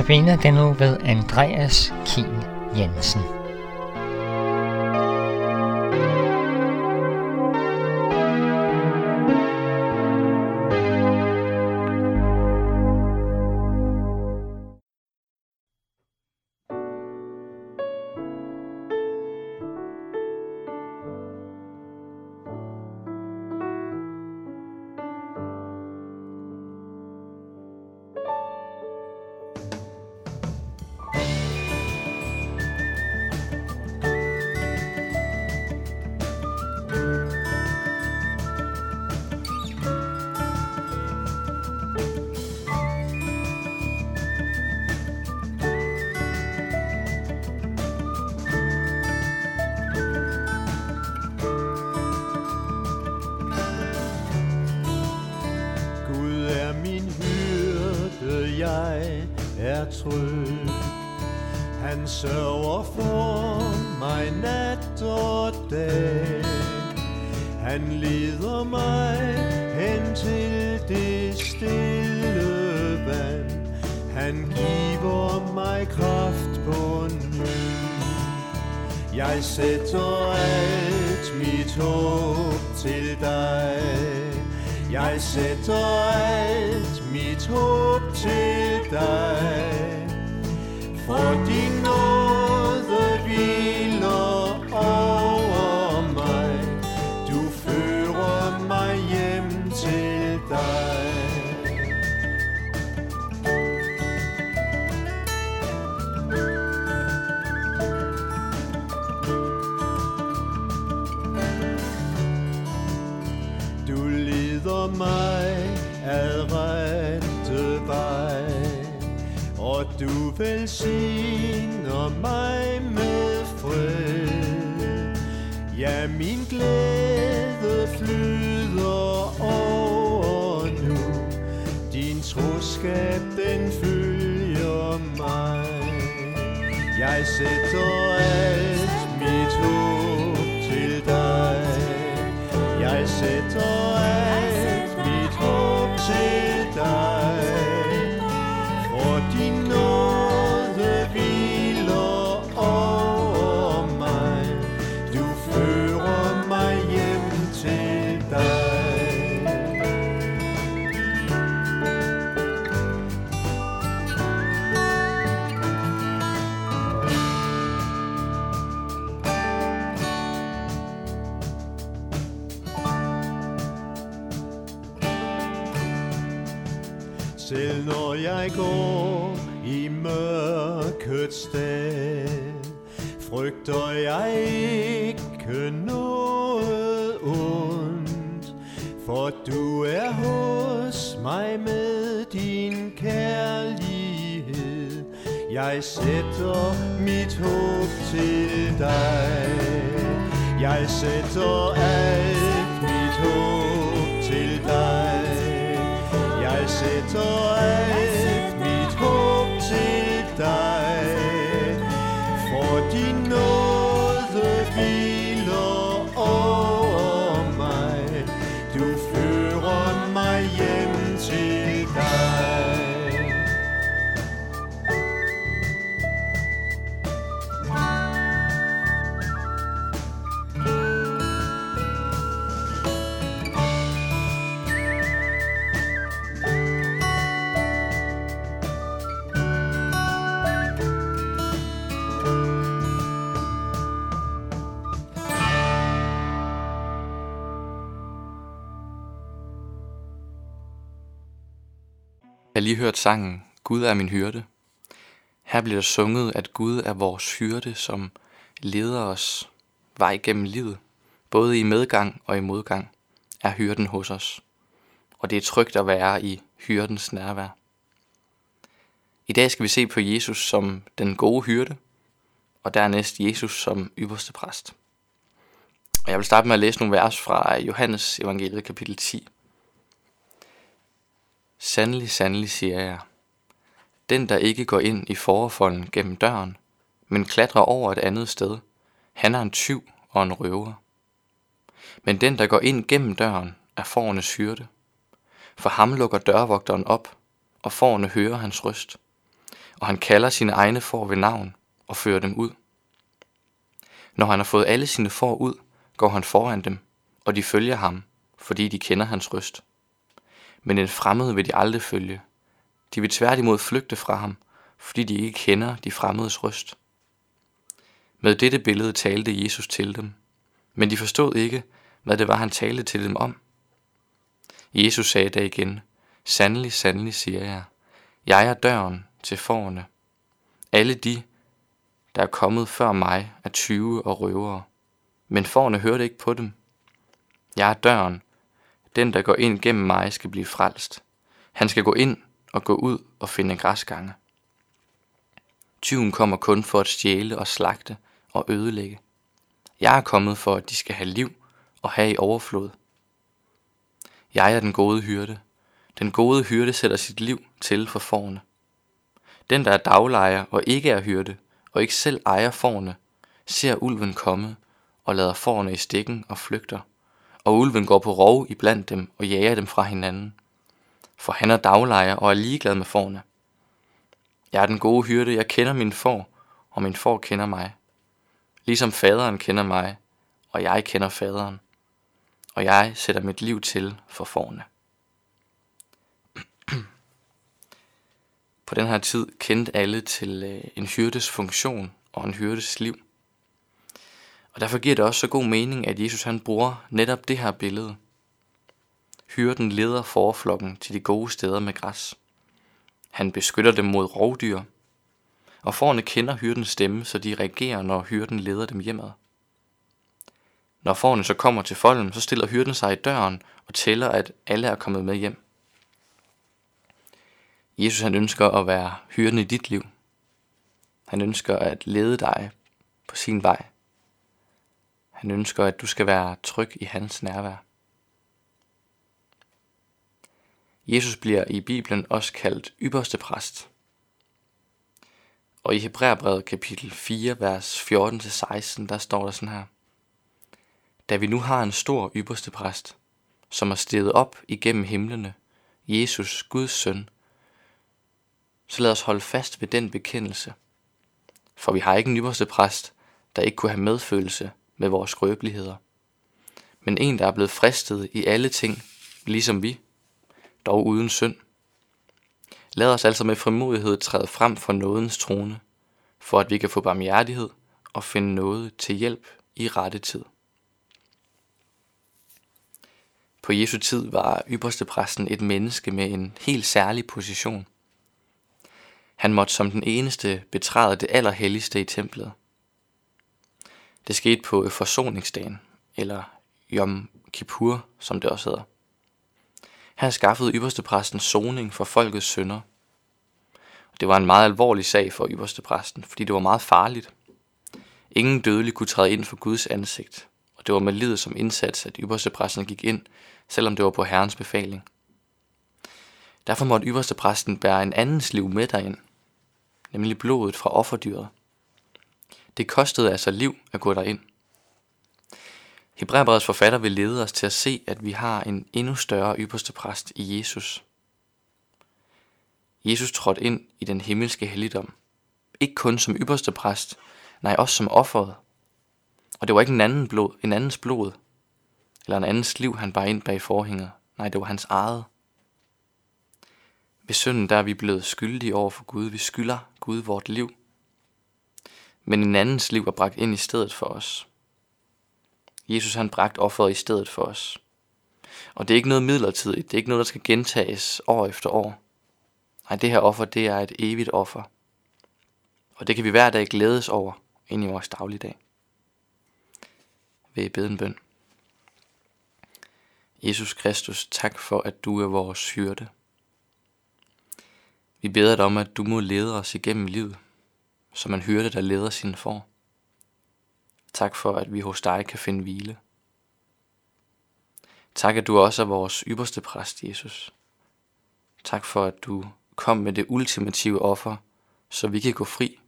Notabene den nu ved Andreas Kiel Jensen. Tryg. Han sørger for mig nat og dag. Han leder mig hen til det stille vand. Han giver mig kraft på ny. Jeg sætter alt mit håb til dig. Jeg sætter alt mit håb til dig. For din velsigner mig med fred. Ja, min glæde flyder over nu, din troskab den følger mig. Jeg sætter alt jeg går i mørkets dal, frygter jeg ikke noget ondt, for du er hos mig med din kærlighed. Jeg sætter mit håb til dig. Jeg sætter alt mit håb Jeg sætter Jeg har lige hørt sangen Gud er min hyrde. Her bliver der sunget, at Gud er vores hyrde, som leder os vej gennem livet. Både i medgang og i modgang er hyrden hos os. Og det er trygt at være i hyrdens nærvær. I dag skal vi se på Jesus som den gode hyrde, og dernæst Jesus som ypperste præst. Og jeg vil starte med at læse nogle vers fra Johannes evangeliet kapitel 10. Sandelig, sandelig siger jeg, den der ikke går ind i forfolden gennem døren, men klatrer over et andet sted, han er en tyv og en røver. Men den der går ind gennem døren, er fårenes hyrde. For ham lukker dørvogteren op, og fårene hører hans røst. og han kalder sine egne får ved navn og fører dem ud. Når han har fået alle sine får ud, går han foran dem, og de følger ham, fordi de kender hans røst. Men en fremmed vil de aldrig følge. De vil tværtimod flygte fra ham, fordi de ikke kender de fremmedes røst. Med dette billede talte Jesus til dem, men de forstod ikke, hvad det var, han talte til dem om. Jesus sagde da igen, Sandelig, sandelig siger jeg, jeg er døren til forerne. Alle de, der er kommet før mig, er tyve og røvere, men forerne hørte ikke på dem. Jeg er døren. Den, der går ind gennem mig, skal blive frelst. Han skal gå ind og gå ud og finde græsgange. Tyven kommer kun for at stjæle og slagte og ødelægge. Jeg er kommet for, at de skal have liv og have i overflod. Jeg er den gode hyrde. Den gode hyrde sætter sit liv til for forne. Den, der er daglejer og ikke er hyrde, og ikke selv ejer forne, ser ulven komme og lader forne i stikken og flygter. Og ulven går på rov i blandt dem og jager dem fra hinanden. For han er daglejer og er ligeglad med forne. Jeg er den gode hyrde, jeg kender min får, og min får kender mig. Ligesom faderen kender mig, og jeg kender faderen. Og jeg sætter mit liv til for forne. På den her tid kendte alle til øh, en hyrdes funktion og en hyrdes liv. Og derfor giver det også så god mening, at Jesus han bruger netop det her billede. Hyrden leder forflokken til de gode steder med græs. Han beskytter dem mod rovdyr, og forne kender hyrdens stemme, så de reagerer, når hyrden leder dem hjemad. Når forne så kommer til folden, så stiller hyrden sig i døren og tæller, at alle er kommet med hjem. Jesus han ønsker at være hyrden i dit liv. Han ønsker at lede dig på sin vej. Han ønsker, at du skal være tryg i hans nærvær. Jesus bliver i Bibelen også kaldt ypperste præst. Og i Hebræerbrevet kapitel 4, vers 14-16, der står der sådan her. Da vi nu har en stor ypperste præst, som er steget op igennem himlene, Jesus, Guds søn, så lad os holde fast ved den bekendelse. For vi har ikke en ypperste præst, der ikke kunne have medfølelse med vores skrøbeligheder, men en, der er blevet fristet i alle ting, ligesom vi, dog uden synd. Lad os altså med frimodighed træde frem for nådens trone, for at vi kan få barmhjertighed og finde noget til hjælp i rette tid. På Jesu tid var ypperste præsten et menneske med en helt særlig position. Han måtte som den eneste betræde det allerhelligste i templet. Det skete på forsoningsdagen, eller Yom Kippur, som det også hedder. Her skaffede ypperstepræsten soning for folkets synder. Det var en meget alvorlig sag for ypperstepræsten, fordi det var meget farligt. Ingen dødelig kunne træde ind for Guds ansigt, og det var med livet som indsats, at ypperstepræsten gik ind, selvom det var på Herrens befaling. Derfor måtte ypperstepræsten bære en andens liv med derind, nemlig blodet fra offerdyret. Det kostede altså liv at gå derind. Hebræerbrevets forfatter vil lede os til at se, at vi har en endnu større ypperste præst i Jesus. Jesus trådte ind i den himmelske helligdom. Ikke kun som ypperste præst, nej også som offeret. Og det var ikke en, anden blod, en andens blod, eller en andens liv, han bar ind bag forhænget. Nej, det var hans eget. Ved synden der er vi blevet skyldige over for Gud. Vi skylder Gud vort liv. Men en andens liv er bragt ind i stedet for os. Jesus han bragt offeret i stedet for os. Og det er ikke noget midlertidigt. Det er ikke noget, der skal gentages år efter år. Nej, det her offer, det er et evigt offer. Og det kan vi hver dag glædes over ind i vores dagligdag. Ved beden bøn? Jesus Kristus, tak for, at du er vores hyrde. Vi beder dig om, at du må lede os igennem livet, som en hyrde, der leder sine får. Tak for, at vi hos dig kan finde hvile. Tak, at du også er vores ypperste præst, Jesus. Tak for, at du kom med det ultimative offer, så vi kan gå fri.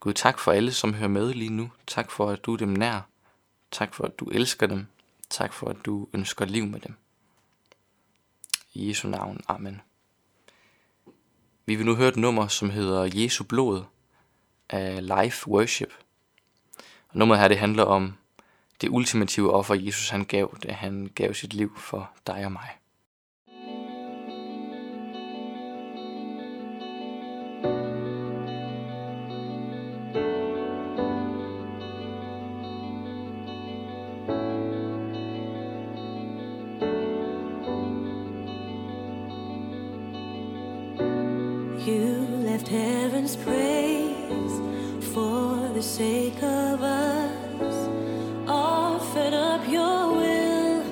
Gud, tak for alle, som hører med lige nu. Tak for, at du er dem nær. Tak for, at du elsker dem. Tak for, at du ønsker liv med dem. I Jesu navn. Amen. Vi vil nu høre et nummer, som hedder Jesu blod af Life Worship. Og nummeret her, det handler om det ultimative offer, Jesus han gav, da han gav sit liv for dig og mig. You left heaven's praise for the sake of us. Offered up your will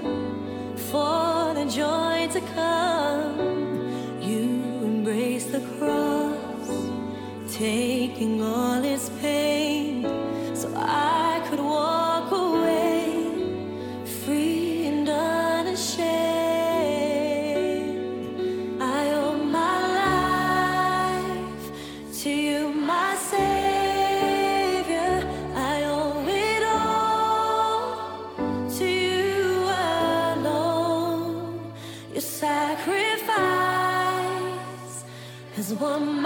for the joy to come. You embraced the cross, taking all its pain. So I one